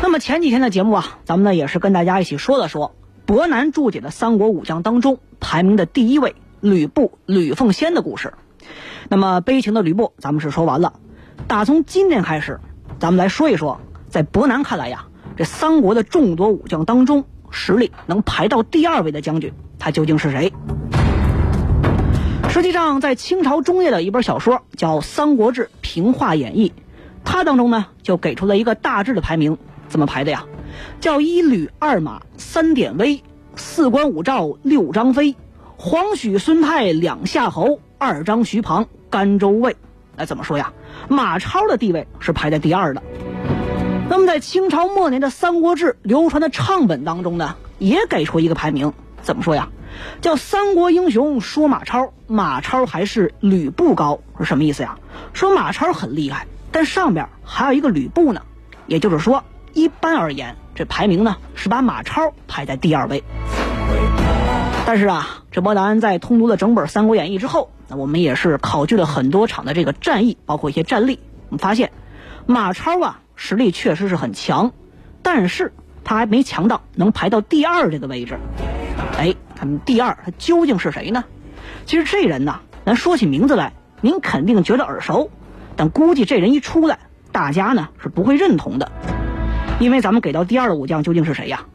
那么前几天的节目啊，咱们呢也是跟大家一起说了说伯南注解的三国武将当中排名的第一位吕布吕奉先的故事。那么悲情的吕布，咱们是说完了。打从今天开始，咱们来说一说，在伯南看来呀，这三国的众多武将当中，实力能排到第二位的将军，他究竟是谁？实际上，在清朝中叶的一本小说叫《三国志平话演义》，它当中呢就给出了一个大致的排名。怎么排的呀？叫一吕二马三典韦，四关五赵六张飞，黄许孙泰两夏侯，二张徐庞甘州卫。那怎么说呀？马超的地位是排在第二的。那么在清朝末年的《三国志》流传的唱本当中呢，也给出一个排名。怎么说呀？叫三国英雄说马超，马超还是吕布高，是什么意思呀？说马超很厉害，但上边还有一个吕布呢。也就是说。一般而言，这排名呢是把马超排在第二位。但是啊，这波南在通读了整本《三国演义》之后，那我们也是考据了很多场的这个战役，包括一些战例。我们发现，马超啊实力确实是很强，但是他还没强到能排到第二这个位置。哎，他们第二他究竟是谁呢？其实这人呢，咱说起名字来，您肯定觉得耳熟，但估计这人一出来，大家呢是不会认同的。因为咱们给到第二的武将究竟是谁呀？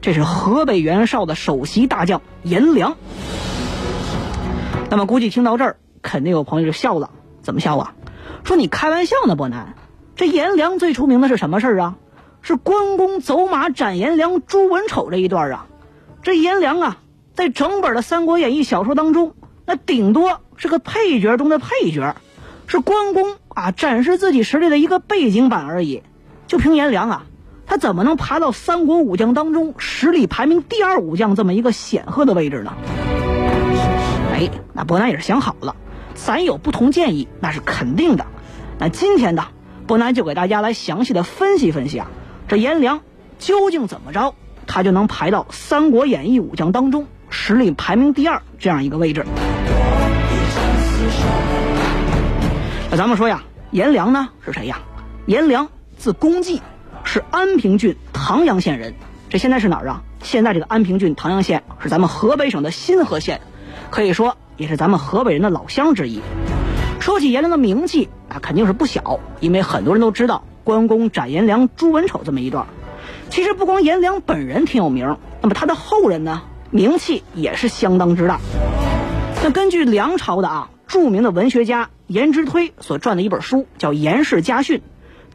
这是河北袁绍的首席大将颜良。那么估计听到这儿，肯定有朋友就笑了。怎么笑啊？说你开玩笑呢，伯南。这颜良最出名的是什么事儿啊？是关公走马斩颜良、诛文丑这一段啊。这颜良啊，在整本的《三国演义》小说当中，那顶多是个配角中的配角，是关公啊展示自己实力的一个背景板而已。就凭颜良啊。他怎么能爬到三国武将当中实力排名第二武将这么一个显赫的位置呢？哎，那伯南也是想好了，咱有不同建议那是肯定的。那今天呢，伯南就给大家来详细的分析分析啊，这颜良究竟怎么着，他就能排到三国演义武将当中实力排名第二这样一个位置？那咱们说呀，颜良呢是谁呀？颜良字公绩。是安平郡唐阳县人，这现在是哪儿啊？现在这个安平郡唐阳县是咱们河北省的新河县，可以说也是咱们河北人的老乡之一。说起颜良的名气啊，肯定是不小，因为很多人都知道关公斩颜良、诛文丑这么一段。其实不光颜良本人挺有名，那么他的后人呢，名气也是相当之大。那根据梁朝的啊著名的文学家颜之推所撰的一本书，叫《颜氏家训》。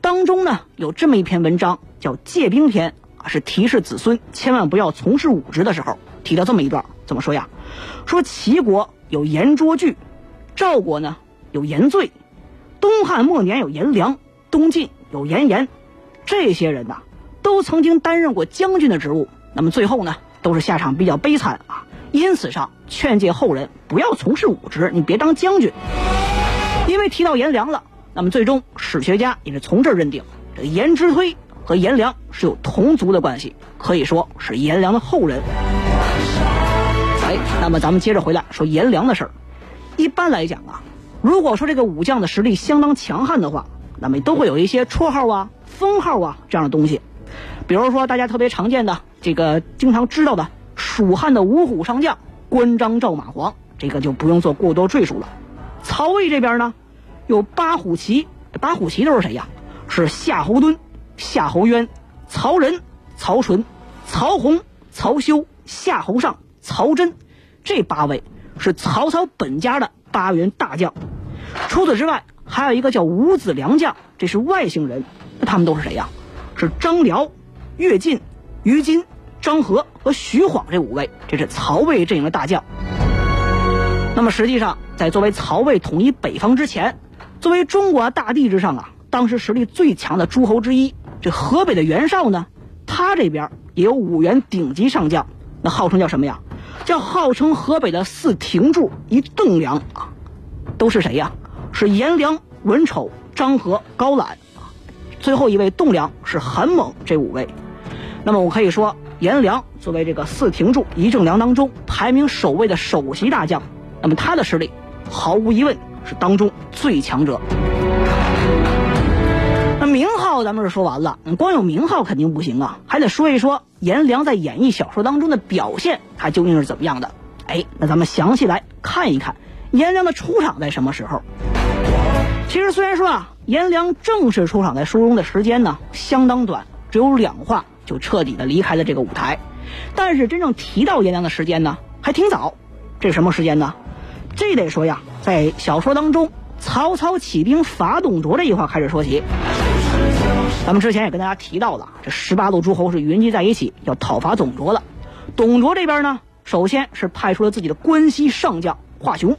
当中呢有这么一篇文章叫《借兵篇》啊，是提示子孙千万不要从事武职的时候提到这么一段，怎么说呀？说齐国有颜卓句，赵国呢有颜罪，东汉末年有颜良，东晋有颜岩，这些人呐都曾经担任过将军的职务，那么最后呢都是下场比较悲惨啊。因此上劝诫后人不要从事武职，你别当将军，因为提到颜良了。那么最终，史学家也是从这儿认定，这颜之推和颜良是有同族的关系，可以说是颜良的后人。哎，那么咱们接着回来说颜良的事儿。一般来讲啊，如果说这个武将的实力相当强悍的话，那么都会有一些绰号啊、封号啊这样的东西。比如说大家特别常见的这个、经常知道的蜀汉的五虎上将关张赵马黄，这个就不用做过多赘述了。曹魏这边呢？有八虎旗，八虎旗都是谁呀？是夏侯惇、夏侯渊、曹仁、曹纯、曹洪、曹休、夏侯尚、曹真，这八位是曹操本家的八员大将。除此之外，还有一个叫五子良将，这是外姓人。那他们都是谁呀？是张辽、乐进、于禁、张合和徐晃这五位，这是曹魏阵营的大将。那么实际上，在作为曹魏统一北方之前，作为中国大地之上啊，当时实力最强的诸侯之一，这河北的袁绍呢，他这边也有五员顶级上将，那号称叫什么呀？叫号称河北的四廷柱一栋梁啊，都是谁呀？是颜良、文丑、张合、高览，最后一位栋梁是韩猛，这五位。那么我可以说，颜良作为这个四廷柱一正梁当中排名首位的首席大将，那么他的实力毫无疑问是当中最强者。那名号咱们是说完了，光有名号肯定不行啊，还得说一说颜良在演绎小说当中的表现，他究竟是怎么样的？哎，那咱们详细来看一看颜良的出场在什么时候。其实虽然说啊，颜良正式出场在书中的时间呢相当短，只有两话就彻底的离开了这个舞台，但是真正提到颜良的时间呢还挺早，这是什么时间呢？这得说呀，在小说当中，曹操起兵伐董卓这一话开始说起。咱们之前也跟大家提到了，这十八路诸侯是云集在一起要讨伐董卓了。董卓这边呢，首先是派出了自己的关西上将华雄。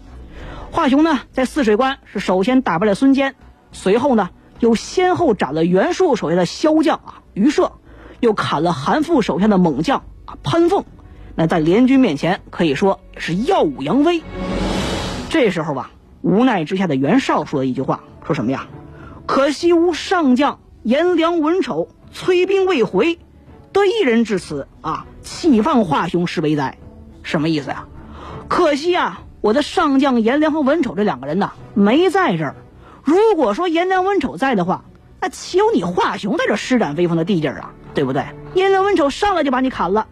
华雄呢，在泗水关是首先打败了孙坚，随后呢，又先后斩了袁术手下的骁将啊于射，又砍了韩馥手下的猛将啊潘凤。那在联军面前可以说是耀武扬威。这时候吧，无奈之下的袁绍说了一句话，说什么呀？可惜无上将。颜良、文丑催兵未回，得一人至此啊！弃放华雄是为哉？什么意思呀？可惜啊，我的上将颜良和文丑这两个人呐没在这儿。如果说颜良、文丑在的话，那岂有你华雄在这施展威风的地界啊？对不对？颜良、文丑上来就把你砍了。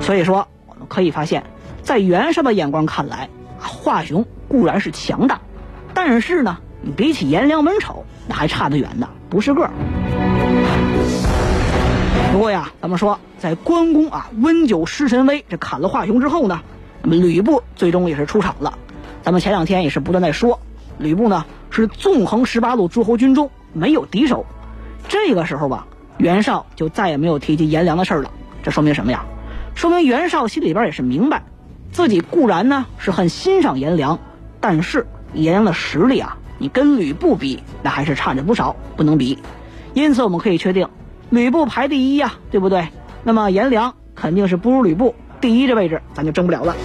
所以说，我们可以发现，在袁绍的眼光看来，华雄固然是强大，但是呢，比起颜良、文丑。那还差得远呢，不是个儿。不过呀，咱们说，在关公啊温酒失神威，这砍了华雄之后呢，那么吕布最终也是出场了。咱们前两天也是不断在说，吕布呢是纵横十八路诸侯军中没有敌手。这个时候吧，袁绍就再也没有提及颜良的事儿了。这说明什么呀？说明袁绍心里边也是明白，自己固然呢是很欣赏颜良，但是颜良的实力啊。你跟吕布比，那还是差着不少，不能比。因此，我们可以确定，吕布排第一呀，对不对？那么颜良肯定是不如吕布，第一这位置咱就争不了了。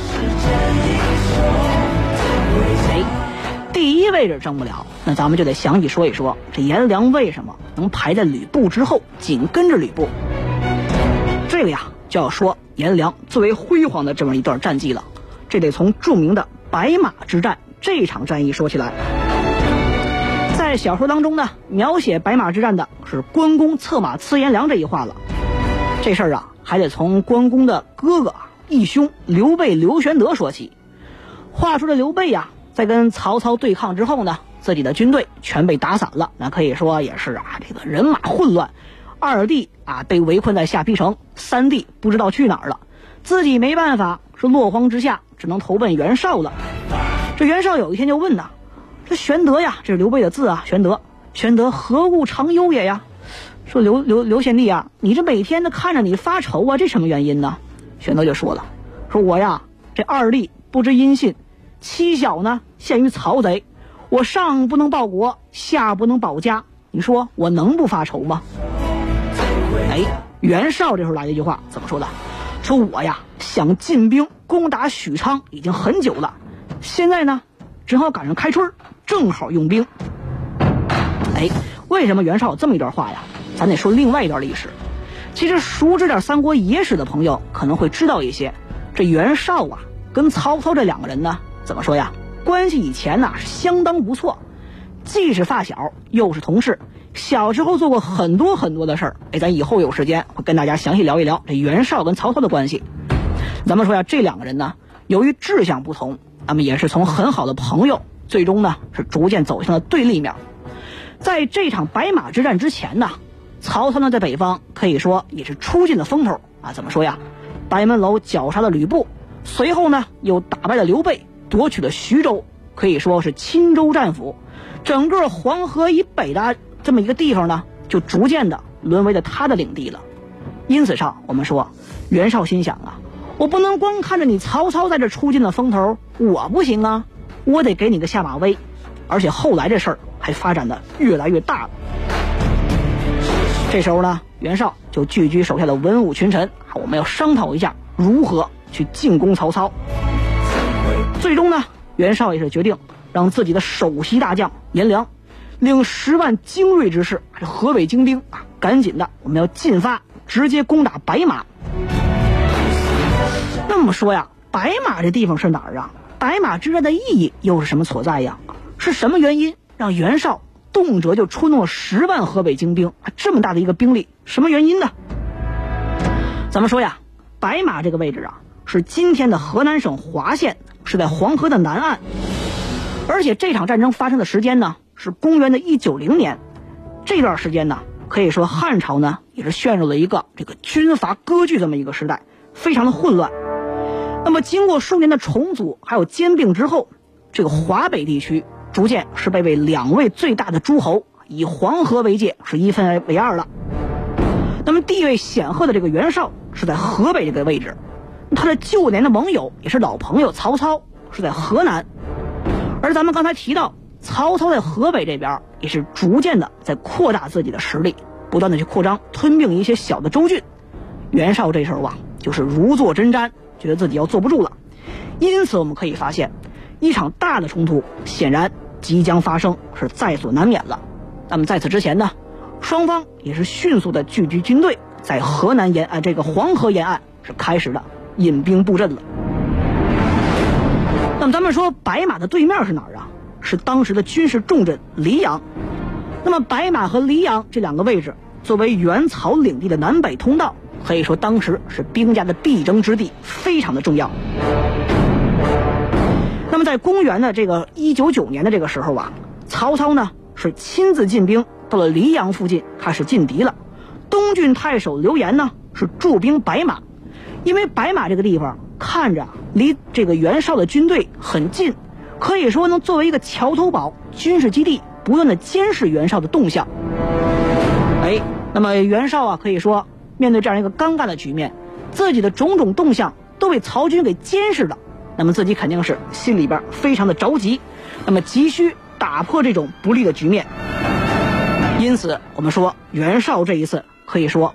哎，第一位置争不了，那咱们就得详细说一说，这颜良为什么能排在吕布之后，紧跟着吕布？这个呀，就要说颜良最为辉煌的这么一段战绩了。这得从著名的白马之战这场战役说起来。在小说当中呢，描写白马之战的是关公策马刺颜良这一话了。这事儿啊，还得从关公的哥哥义兄刘备刘玄德说起。话说这刘备呀，在跟曹操对抗之后呢，自己的军队全被打散了，那可以说也是啊，这个人马混乱。二弟啊，被围困在下邳城，三弟不知道去哪儿了，自己没办法，是落荒之下，只能投奔袁绍了。这袁绍有一天就问呐。这玄德呀，这是刘备的字啊。玄德，玄德何故长忧也呀？说刘刘刘贤弟啊，你这每天的看着你发愁啊，这什么原因呢？玄德就说了，说我呀，这二弟不知音信，妻小呢陷于曹贼，我上不能报国，下不能保家，你说我能不发愁吗？哎，袁绍这时候来了一句话，怎么说的？说我呀想进兵攻打许昌已经很久了，现在呢正好赶上开春正好用兵，哎，为什么袁绍有这么一段话呀？咱得说另外一段历史。其实熟知点三国野史的朋友可能会知道一些。这袁绍啊，跟曹操这两个人呢，怎么说呀？关系以前呢是相当不错，既是发小，又是同事。小时候做过很多很多的事儿。哎，咱以后有时间会跟大家详细聊一聊这袁绍跟曹操的关系。咱们说呀，这两个人呢，由于志向不同，那么也是从很好的朋友。最终呢，是逐渐走向了对立面。在这场白马之战之前呢，曹操呢在北方可以说也是出尽了风头啊。怎么说呀？白门楼绞杀了吕布，随后呢又打败了刘备，夺取了徐州，可以说是青州战俘。整个黄河以北的这么一个地方呢，就逐渐的沦为了他的领地了。因此上，我们说袁绍心想啊，我不能光看着你曹操在这出尽了风头，我不行啊。我得给你个下马威，而且后来这事儿还发展的越来越大了。这时候呢，袁绍就聚集手下的文武群臣，我们要商讨一下如何去进攻曹操。最终呢，袁绍也是决定让自己的首席大将颜良领十万精锐之士，河北精兵啊，赶紧的，我们要进发，直接攻打白马。那么说呀，白马这地方是哪儿啊？白马之战的意义又是什么所在呀？是什么原因让袁绍动辄就出动了十万河北精兵啊？这么大的一个兵力，什么原因呢？咱们说呀，白马这个位置啊，是今天的河南省滑县。是在黄河的南岸，而且这场战争发生的时间呢是公元的一九零年，这段时间呢可以说汉朝呢也是陷入了一个这个军阀割据这么一个时代，非常的混乱。那么经过数年的重组还有兼并之后，这个华北地区逐渐是被为两位最大的诸侯以黄河为界，是一分为二了。那么地位显赫的这个袁绍是在河北这个位置。他的旧年的盟友也是老朋友曹操是在河南，而咱们刚才提到曹操在河北这边也是逐渐的在扩大自己的实力，不断的去扩张吞并一些小的州郡。袁绍这时候啊就是如坐针毡，觉得自己要坐不住了，因此我们可以发现，一场大的冲突显然即将发生，是在所难免了。那么在此之前呢，双方也是迅速的聚集军队，在河南沿岸这个黄河沿岸是开始了。引兵布阵了。那么咱们说，白马的对面是哪儿啊？是当时的军事重镇黎阳。那么白马和黎阳这两个位置，作为元曹领地的南北通道，可以说当时是兵家的必争之地，非常的重要。那么在公元的这个一九九年的这个时候啊，曹操呢是亲自进兵到了黎阳附近，开始进敌了。东郡太守刘延呢是驻兵白马。因为白马这个地方看着离这个袁绍的军队很近，可以说能作为一个桥头堡、军事基地，不断的监视袁绍的动向。哎，那么袁绍啊，可以说面对这样一个尴尬的局面，自己的种种动向都被曹军给监视了，那么自己肯定是心里边非常的着急，那么急需打破这种不利的局面。因此，我们说袁绍这一次可以说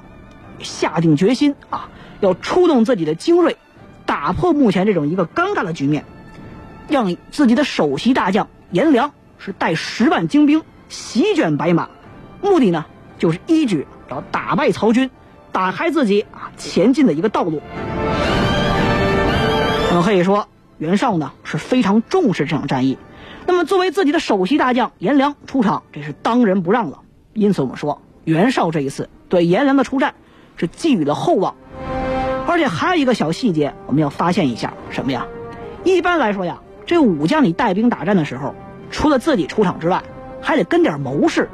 下定决心啊。要出动自己的精锐，打破目前这种一个尴尬的局面，让自己的首席大将颜良是带十万精兵席卷白马，目的呢就是一举要打败曹军，打开自己啊前进的一个道路。那么可以说，袁绍呢是非常重视这场战役。那么作为自己的首席大将颜良出场，这是当仁不让了。因此我们说，袁绍这一次对颜良的出战是寄予了厚望。而且还有一个小细节，我们要发现一下什么呀？一般来说呀，这武将你带兵打战的时候，除了自己出场之外，还得跟点谋士。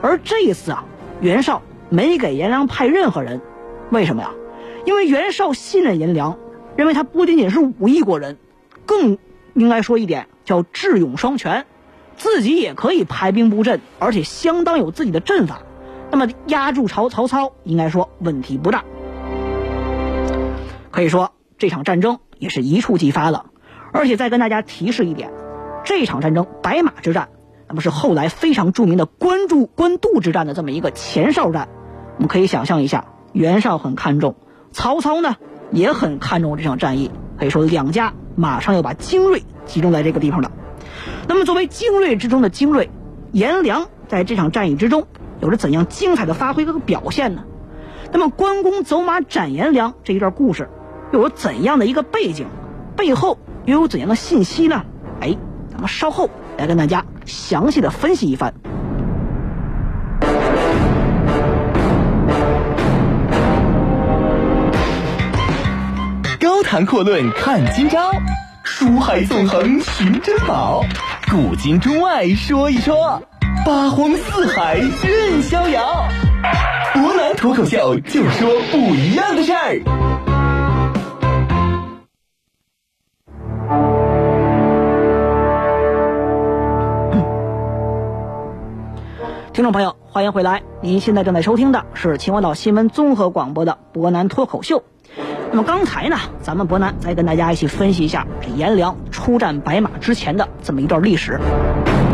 而这一次啊，袁绍没给颜良派任何人，为什么呀？因为袁绍信任颜良，认为他不仅仅是武艺过人，更应该说一点叫智勇双全，自己也可以排兵布阵，而且相当有自己的阵法。那么压住曹曹操，应该说问题不大。可以说这场战争也是一触即发了，而且再跟大家提示一点，这场战争白马之战，那么是后来非常著名的关注官渡之战的这么一个前哨战。我们可以想象一下，袁绍很看重，曹操呢也很看重这场战役，可以说两家马上要把精锐集中在这个地方了。那么作为精锐之中的精锐，颜良在这场战役之中有着怎样精彩的发挥和表现呢？那么关公走马斩颜良这一段故事。又有怎样的一个背景？背后又有怎样的信息呢？哎，咱们稍后来跟大家详细的分析一番。高谈阔论看今朝，书海纵横寻珍宝，古今中外说一说，八荒四海任逍遥。湖南脱口秀，就说不一样的事儿。众朋友，欢迎回来！您现在正在收听的是秦皇岛新闻综合广播的博南脱口秀。那么刚才呢，咱们博南再跟大家一起分析一下这颜良出战白马之前的这么一段历史。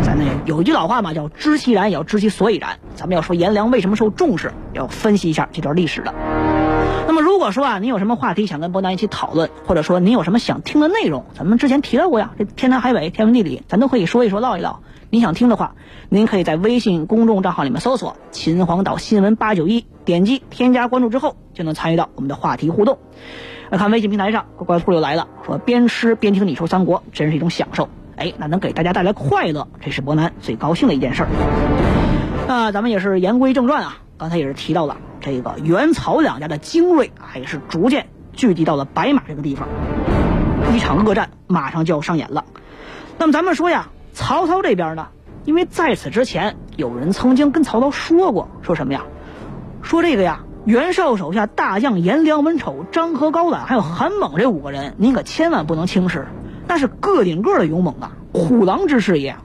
咱们有一句老话嘛，叫知其然也要知其所以然。咱们要说颜良为什么受重视，要分析一下这段历史的。那么如果说啊，您有什么话题想跟伯南一起讨论，或者说您有什么想听的内容，咱们之前提到过呀，这天南海北、天文地理，咱都可以说一说、唠一唠。您想听的话，您可以在微信公众账号里面搜索“秦皇岛新闻八九一”，点击添加关注之后，就能参与到我们的话题互动。来看微信平台上，乖乖兔又来了，说边吃边听你说三国，真是一种享受。哎，那能给大家带来快乐，这是伯南最高兴的一件事儿。那咱们也是言归正传啊，刚才也是提到了这个袁曹两家的精锐啊，也是逐渐聚集到了白马这个地方，一场恶战马上就要上演了。那么咱们说呀，曹操这边呢，因为在此之前有人曾经跟曹操说过，说什么呀？说这个呀，袁绍手下大将颜良、文丑、张合、高览还有韩猛这五个人，您可千万不能轻视。那是个顶个的勇猛啊，虎狼之势也。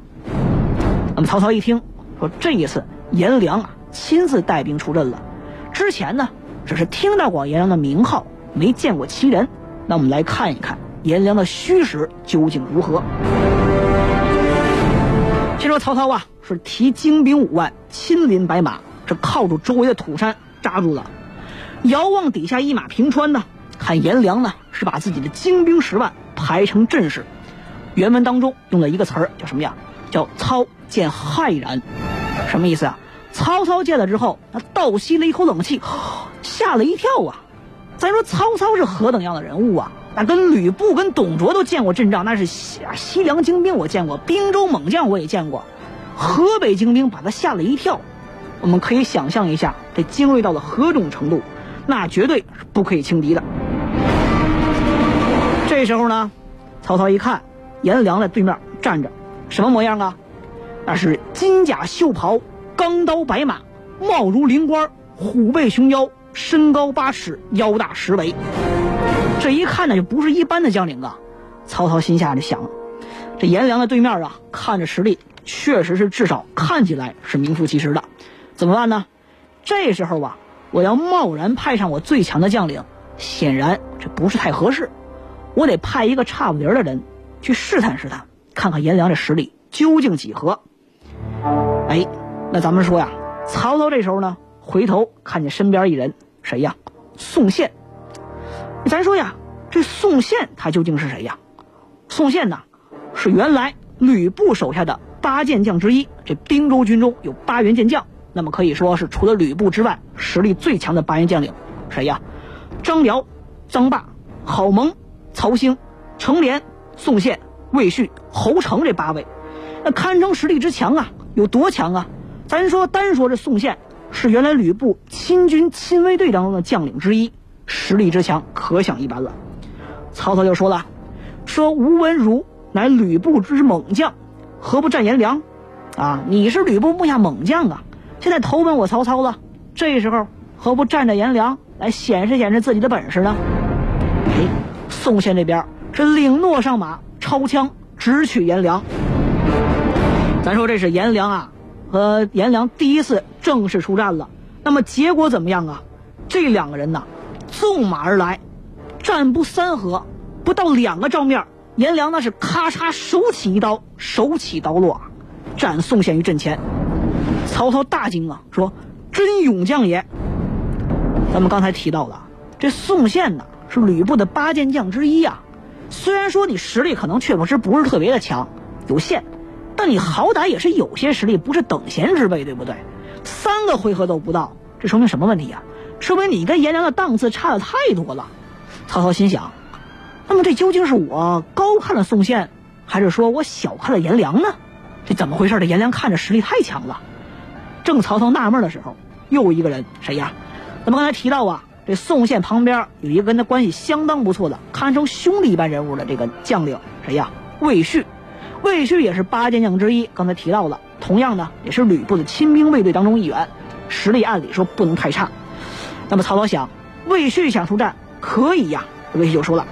那么曹操一听，说这一次颜良啊亲自带兵出阵了，之前呢只是听到过颜良的名号，没见过其人。那我们来看一看颜良的虚实究竟如何。先说曹操啊，是提精兵五万，亲临白马，这靠住周围的土山扎住了，遥望底下一马平川呢，看颜良呢是把自己的精兵十万。排成阵势，原文当中用了一个词儿，叫什么呀？叫“操见骇然”，什么意思啊？曹操见了之后，他倒吸了一口冷气，吓了一跳啊！咱说曹操是何等样的人物啊？那跟吕布、跟董卓都见过阵仗，那是西西凉精兵我见过，滨州猛将我也见过，河北精兵把他吓了一跳。我们可以想象一下，这精锐到了何种程度？那绝对是不可以轻敌的。这时候呢，曹操一看，颜良在对面站着，什么模样啊？那是金甲绣袍，钢刀白马，貌如灵官，虎背熊腰，身高八尺，腰大十围。这一看呢，就不是一般的将领啊！曹操心下就想，这颜良的对面啊，看着实力确实是至少看起来是名副其实的。怎么办呢？这时候啊，我要贸然派上我最强的将领，显然这不是太合适。我得派一个差不离的人去试探试探，看看颜良这实力究竟几何。哎，那咱们说呀，曹操这时候呢，回头看见身边一人，谁呀？宋宪。咱说呀，这宋宪他究竟是谁呀？宋宪呢，是原来吕布手下的八健将之一。这兵州军中有八员健将，那么可以说是除了吕布之外实力最强的八员将领。谁呀？张辽、张霸、郝萌。曹兴、程连、宋宪、魏续、侯成这八位，那堪称实力之强啊！有多强啊？咱说单说这宋宪是原来吕布亲军亲卫队当中的将领之一，实力之强可想一斑了。曹操就说了：“说吴文如乃吕布之猛将，何不战颜良？啊，你是吕布部下猛将啊，现在投奔我曹操了，这时候何不战战颜良，来显示显示自己的本事呢？”哎。宋宪这边是领诺上马，抄枪直取颜良。咱说这是颜良啊，和颜良第一次正式出战了。那么结果怎么样啊？这两个人呢，纵马而来，战不三合，不到两个照面，颜良那是咔嚓手起一刀，手起刀落，斩宋宪于阵前。曹操大惊啊，说：“真勇将也。”咱们刚才提到了这宋宪呢。是吕布的八健将之一啊，虽然说你实力可能确实不是特别的强，有限，但你好歹也是有些实力，不是等闲之辈，对不对？三个回合都不到，这说明什么问题啊？说明你跟颜良的档次差的太多了。曹操心想，那么这究竟是我高看了宋宪，还是说我小看了颜良呢？这怎么回事？这颜良看着实力太强了。正曹操纳闷的时候，又一个人谁呀？咱们刚才提到啊。这宋宪旁边有一个跟他关系相当不错的，堪称兄弟一般人物的这个将领，谁呀？魏续，魏续也是八健将之一。刚才提到了，同样呢也是吕布的亲兵卫队当中一员，实力按理说不能太差。那么曹操想，魏续想出战可以呀。魏续就说了：“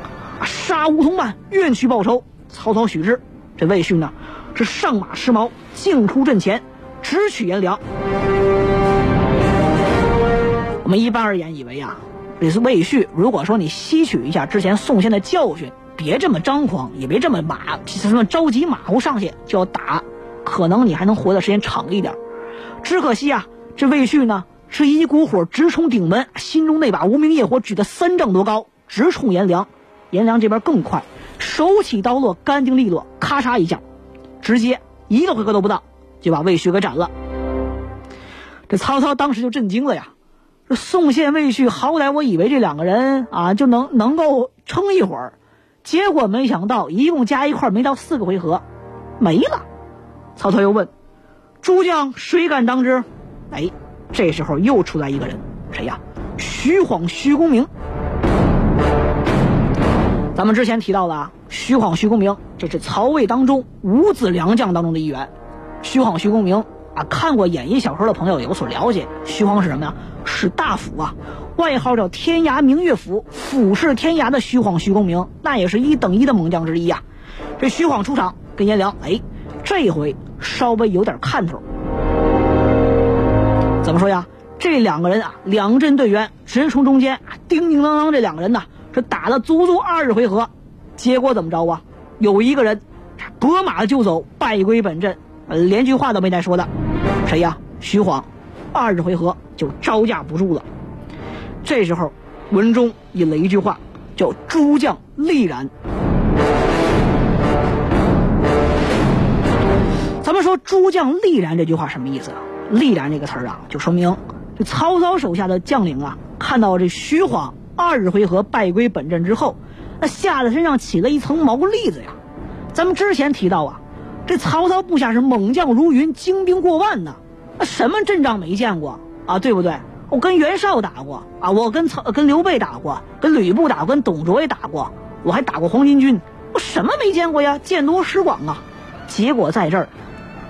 杀吴通吧，愿去报仇。”曹操许之。这魏续呢是上马持矛，径出阵前，直取颜良。我们一般而言以为啊，这是魏续。如果说你吸取一下之前宋宪的教训，别这么张狂，也别这么马，什么着急马虎上去就要打，可能你还能活的时间长一点。只可惜啊，这魏续呢是一股火直冲顶门，心中那把无名业火举得三丈多高，直冲颜良。颜良这边更快，手起刀落，干净利落，咔嚓一下，直接一个回合都不到就把魏续给斩了。这曹操当时就震惊了呀！这宋宪、魏续，好歹我以为这两个人啊就能能够撑一会儿，结果没想到一共加一块没到四个回合，没了。曹操又问：“诸将谁敢当之？”哎，这时候又出来一个人，谁呀？徐晃、徐公明。咱们之前提到的啊，徐晃、徐公明，这是曹魏当中五子良将当中的一员。徐晃、徐公明啊，看过演义小说的朋友有所了解。徐晃是什么呀？是大斧啊，外号叫天涯明月斧，俯视天涯的徐晃、徐公明，那也是一等一的猛将之一啊。这徐晃出场跟颜良，哎，这回稍微有点看头。怎么说呀？这两个人啊，两阵队员直冲中间，叮叮当当，这两个人呢。是打了足足二十回合，结果怎么着啊？有一个人拨马就走，败归本阵，连句话都没带说的。谁呀？徐晃，二十回合就招架不住了。这时候，文中引了一句话，叫“诸将力然”。咱们说“诸将力然”这句话什么意思啊？“力然”这个词儿啊，就说明这曹操手下的将领啊，看到这徐晃。二十回合败归本阵之后，那吓得身上起了一层毛栗子呀。咱们之前提到啊，这曹操部下是猛将如云，精兵过万呢。那什么阵仗没见过啊？对不对？我跟袁绍打过啊，我跟曹跟刘备打过，跟吕布打过，跟董卓也打过，我还打过黄巾军，我什么没见过呀？见多识广啊。结果在这儿，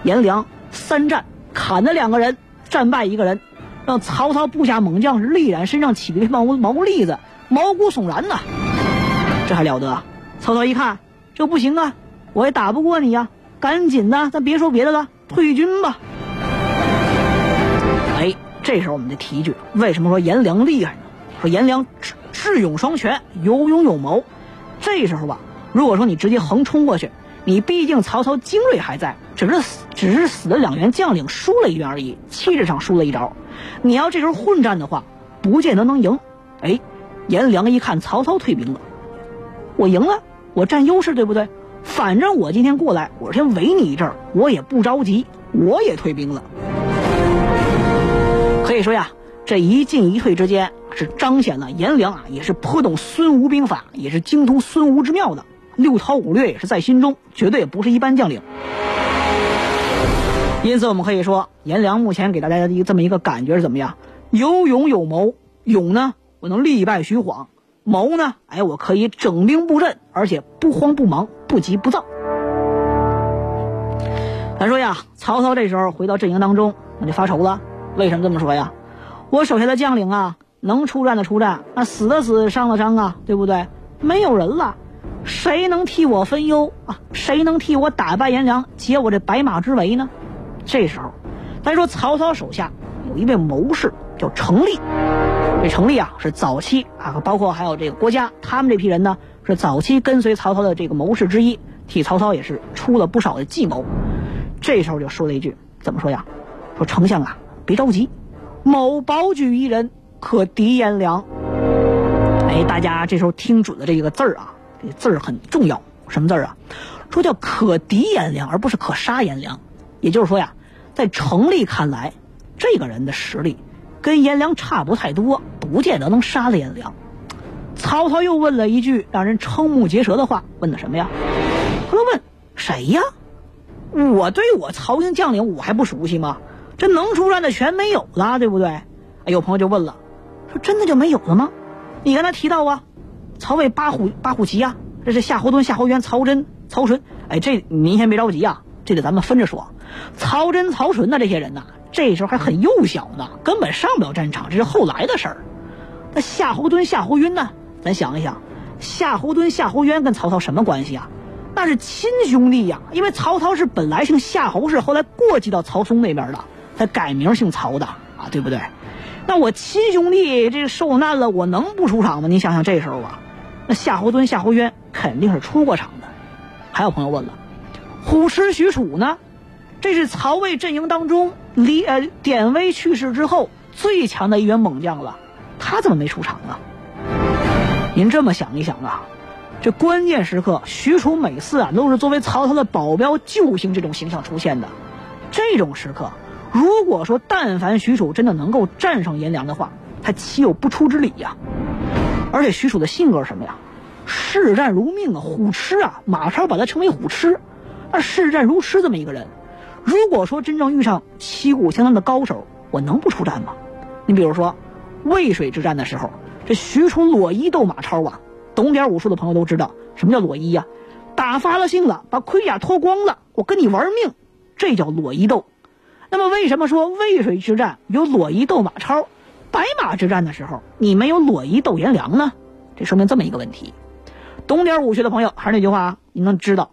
颜良三战砍了两个人，战败一个人。让曹操部下猛将是力然身上起了毛毛栗子，毛骨悚然呐！这还了得？曹操一看，这不行啊，我也打不过你呀！赶紧的，咱别说别的了，退军吧！哎，这时候我们得提一句，为什么说颜良厉害呢？说颜良智智勇双全，有勇有谋。这时候吧，如果说你直接横冲过去，你毕竟曹操精锐还在，只是死只是死了两员将领，输了一员而已，气势上输了一招。你要这时候混战的话，不见得能赢。哎，颜良一看曹操退兵了，我赢了，我占优势，对不对？反正我今天过来，我先围你一阵儿，我也不着急，我也退兵了。可以说呀，这一进一退之间，是彰显了颜良啊，也是颇懂孙吴兵法，也是精通孙吴之妙的，六韬五略也是在心中，绝对不是一般将领。因此，我们可以说，颜良目前给大家的一个这么一个感觉是怎么样？有勇有谋，勇呢，我能力败徐晃；谋呢，哎，我可以整兵布阵，而且不慌不忙，不急不躁。咱说呀，曹操这时候回到阵营当中，那就发愁了。为什么这么说呀？我手下的将领啊，能出战的出战，那死的死，伤的伤啊，对不对？没有人了，谁能替我分忧啊？谁能替我打败颜良，解我这白马之围呢？这时候，咱说曹操手下有一位谋士叫程立，这程立啊是早期啊，包括还有这个郭嘉，他们这批人呢是早期跟随曹操的这个谋士之一，替曹操也是出了不少的计谋。这时候就说了一句，怎么说呀？说丞相啊，别着急，某保举一人可敌颜良。哎，大家这时候听准了这个字儿啊，这字儿很重要，什么字儿啊？说叫可敌颜良，而不是可杀颜良。也就是说呀。在程立看来，这个人的实力跟颜良差不太多，不见得能杀了颜良。曹操又问了一句让人瞠目结舌的话，问的什么呀？他问谁呀？我对我曹营将领我还不熟悉吗？这能出战的全没有了，对不对？有朋友就问了，说真的就没有了吗？你刚才提到啊，曹魏八虎八虎旗啊，这是夏侯惇、夏侯渊、曹真、曹纯。哎，这您先别着急啊，这得咱们分着说。曹真、曹纯的这些人呐，这时候还很幼小呢，根本上不了战场，这是后来的事儿。那夏侯惇、夏侯渊呢？咱想一想，夏侯惇、夏侯渊跟曹操什么关系啊？那是亲兄弟呀！因为曹操是本来姓夏侯氏，后来过继到曹嵩那边的，才改名姓曹的啊，对不对？那我亲兄弟这受难了，我能不出场吗？你想想这时候啊，那夏侯惇、夏侯渊肯定是出过场的。还有朋友问了，虎痴许褚呢？这是曹魏阵营当中李呃典韦去世之后最强的一员猛将了，他怎么没出场啊？您这么想一想啊，这关键时刻，许褚每次啊都是作为曹操的保镖救星这种形象出现的。这种时刻，如果说但凡许褚真的能够战胜颜良的话，他岂有不出之理呀？而且许褚的性格是什么呀？视战如命啊，虎痴啊！马超把他称为虎痴，而视战如痴这么一个人。如果说真正遇上旗鼓相当的高手，我能不出战吗？你比如说渭水之战的时候，这许褚裸衣斗马超啊，懂点武术的朋友都知道什么叫裸衣呀？打发了性了，把盔甲脱光了，我跟你玩命，这叫裸衣斗。那么为什么说渭水之战有裸衣斗马超，白马之战的时候你没有裸衣斗颜良呢？这说明这么一个问题。懂点武学的朋友还是那句话啊，你能知道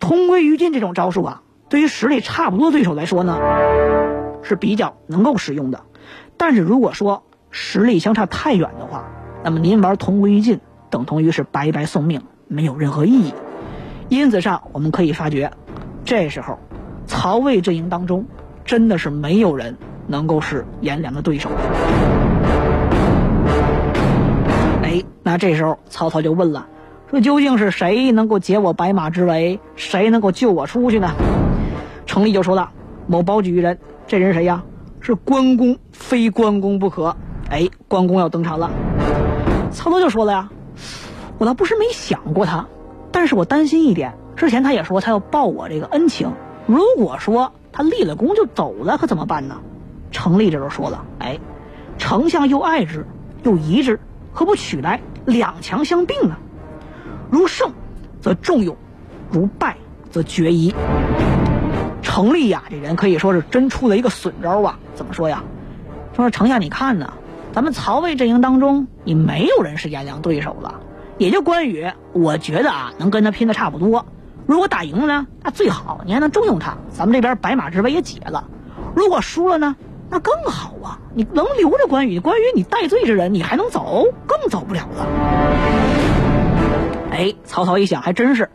同归于尽这种招数啊？对于实力差不多对手来说呢，是比较能够使用的。但是如果说实力相差太远的话，那么您玩同归于尽，等同于是白白送命，没有任何意义。因此上，我们可以发觉，这时候曹魏阵营当中真的是没有人能够是颜良的对手。哎，那这时候曹操就问了，说究竟是谁能够解我白马之围？谁能够救我出去呢？程立就说了：“某保举一人，这人谁呀？是关公，非关公不可。”哎，关公要登场了。曹操就说了呀：“我倒不是没想过他，但是我担心一点。之前他也说他要报我这个恩情，如果说他立了功就走了，可怎么办呢？”程立这时候说了：“哎，丞相又爱之，又疑之，何不取来两强相并呢？如胜，则重用；如败，则决疑。”程立呀，这人可以说是真出了一个损招啊！怎么说呀？说丞相，你看呢，咱们曹魏阵营当中，你没有人是颜良对手了。也就关羽，我觉得啊，能跟他拼的差不多。如果打赢了呢，那最好，你还能重用他，咱们这边白马之围也解了。如果输了呢，那更好啊！你能留着关羽，关羽你戴罪之人，你还能走，更走不了了。哎，曹操一想，还真是。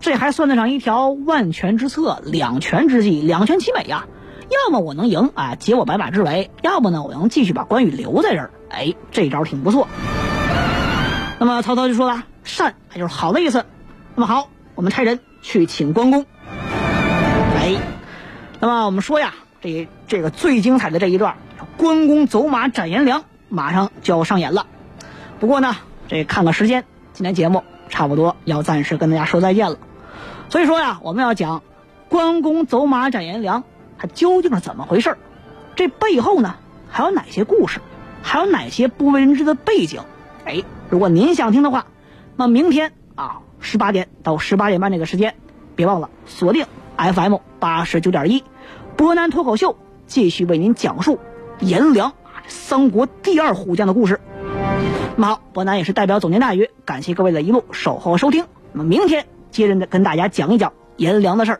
这还算得上一条万全之策，两全之计，两全其美呀！要么我能赢啊，解我白马之围；要么呢，我能继续把关羽留在这儿。哎，这招挺不错。那么曹操就说了：“善，就是好的意思。”那么好，我们差人去请关公。哎，那么我们说呀，这这个最精彩的这一段，关公走马斩颜良，马上就要上演了。不过呢，这看个时间，今天节目差不多要暂时跟大家说再见了。所以说呀，我们要讲关公走马斩颜良，他究竟是怎么回事这背后呢，还有哪些故事，还有哪些不为人知的背景？哎，如果您想听的话，那明天啊，十八点到十八点半这个时间，别忘了锁定 FM 八十九点一，博南脱口秀继续为您讲述颜良啊三国第二虎将的故事。那么好，博南也是代表总监大宇，感谢各位的一路守候收听。那么明天。接着跟大家讲一讲颜良的事儿。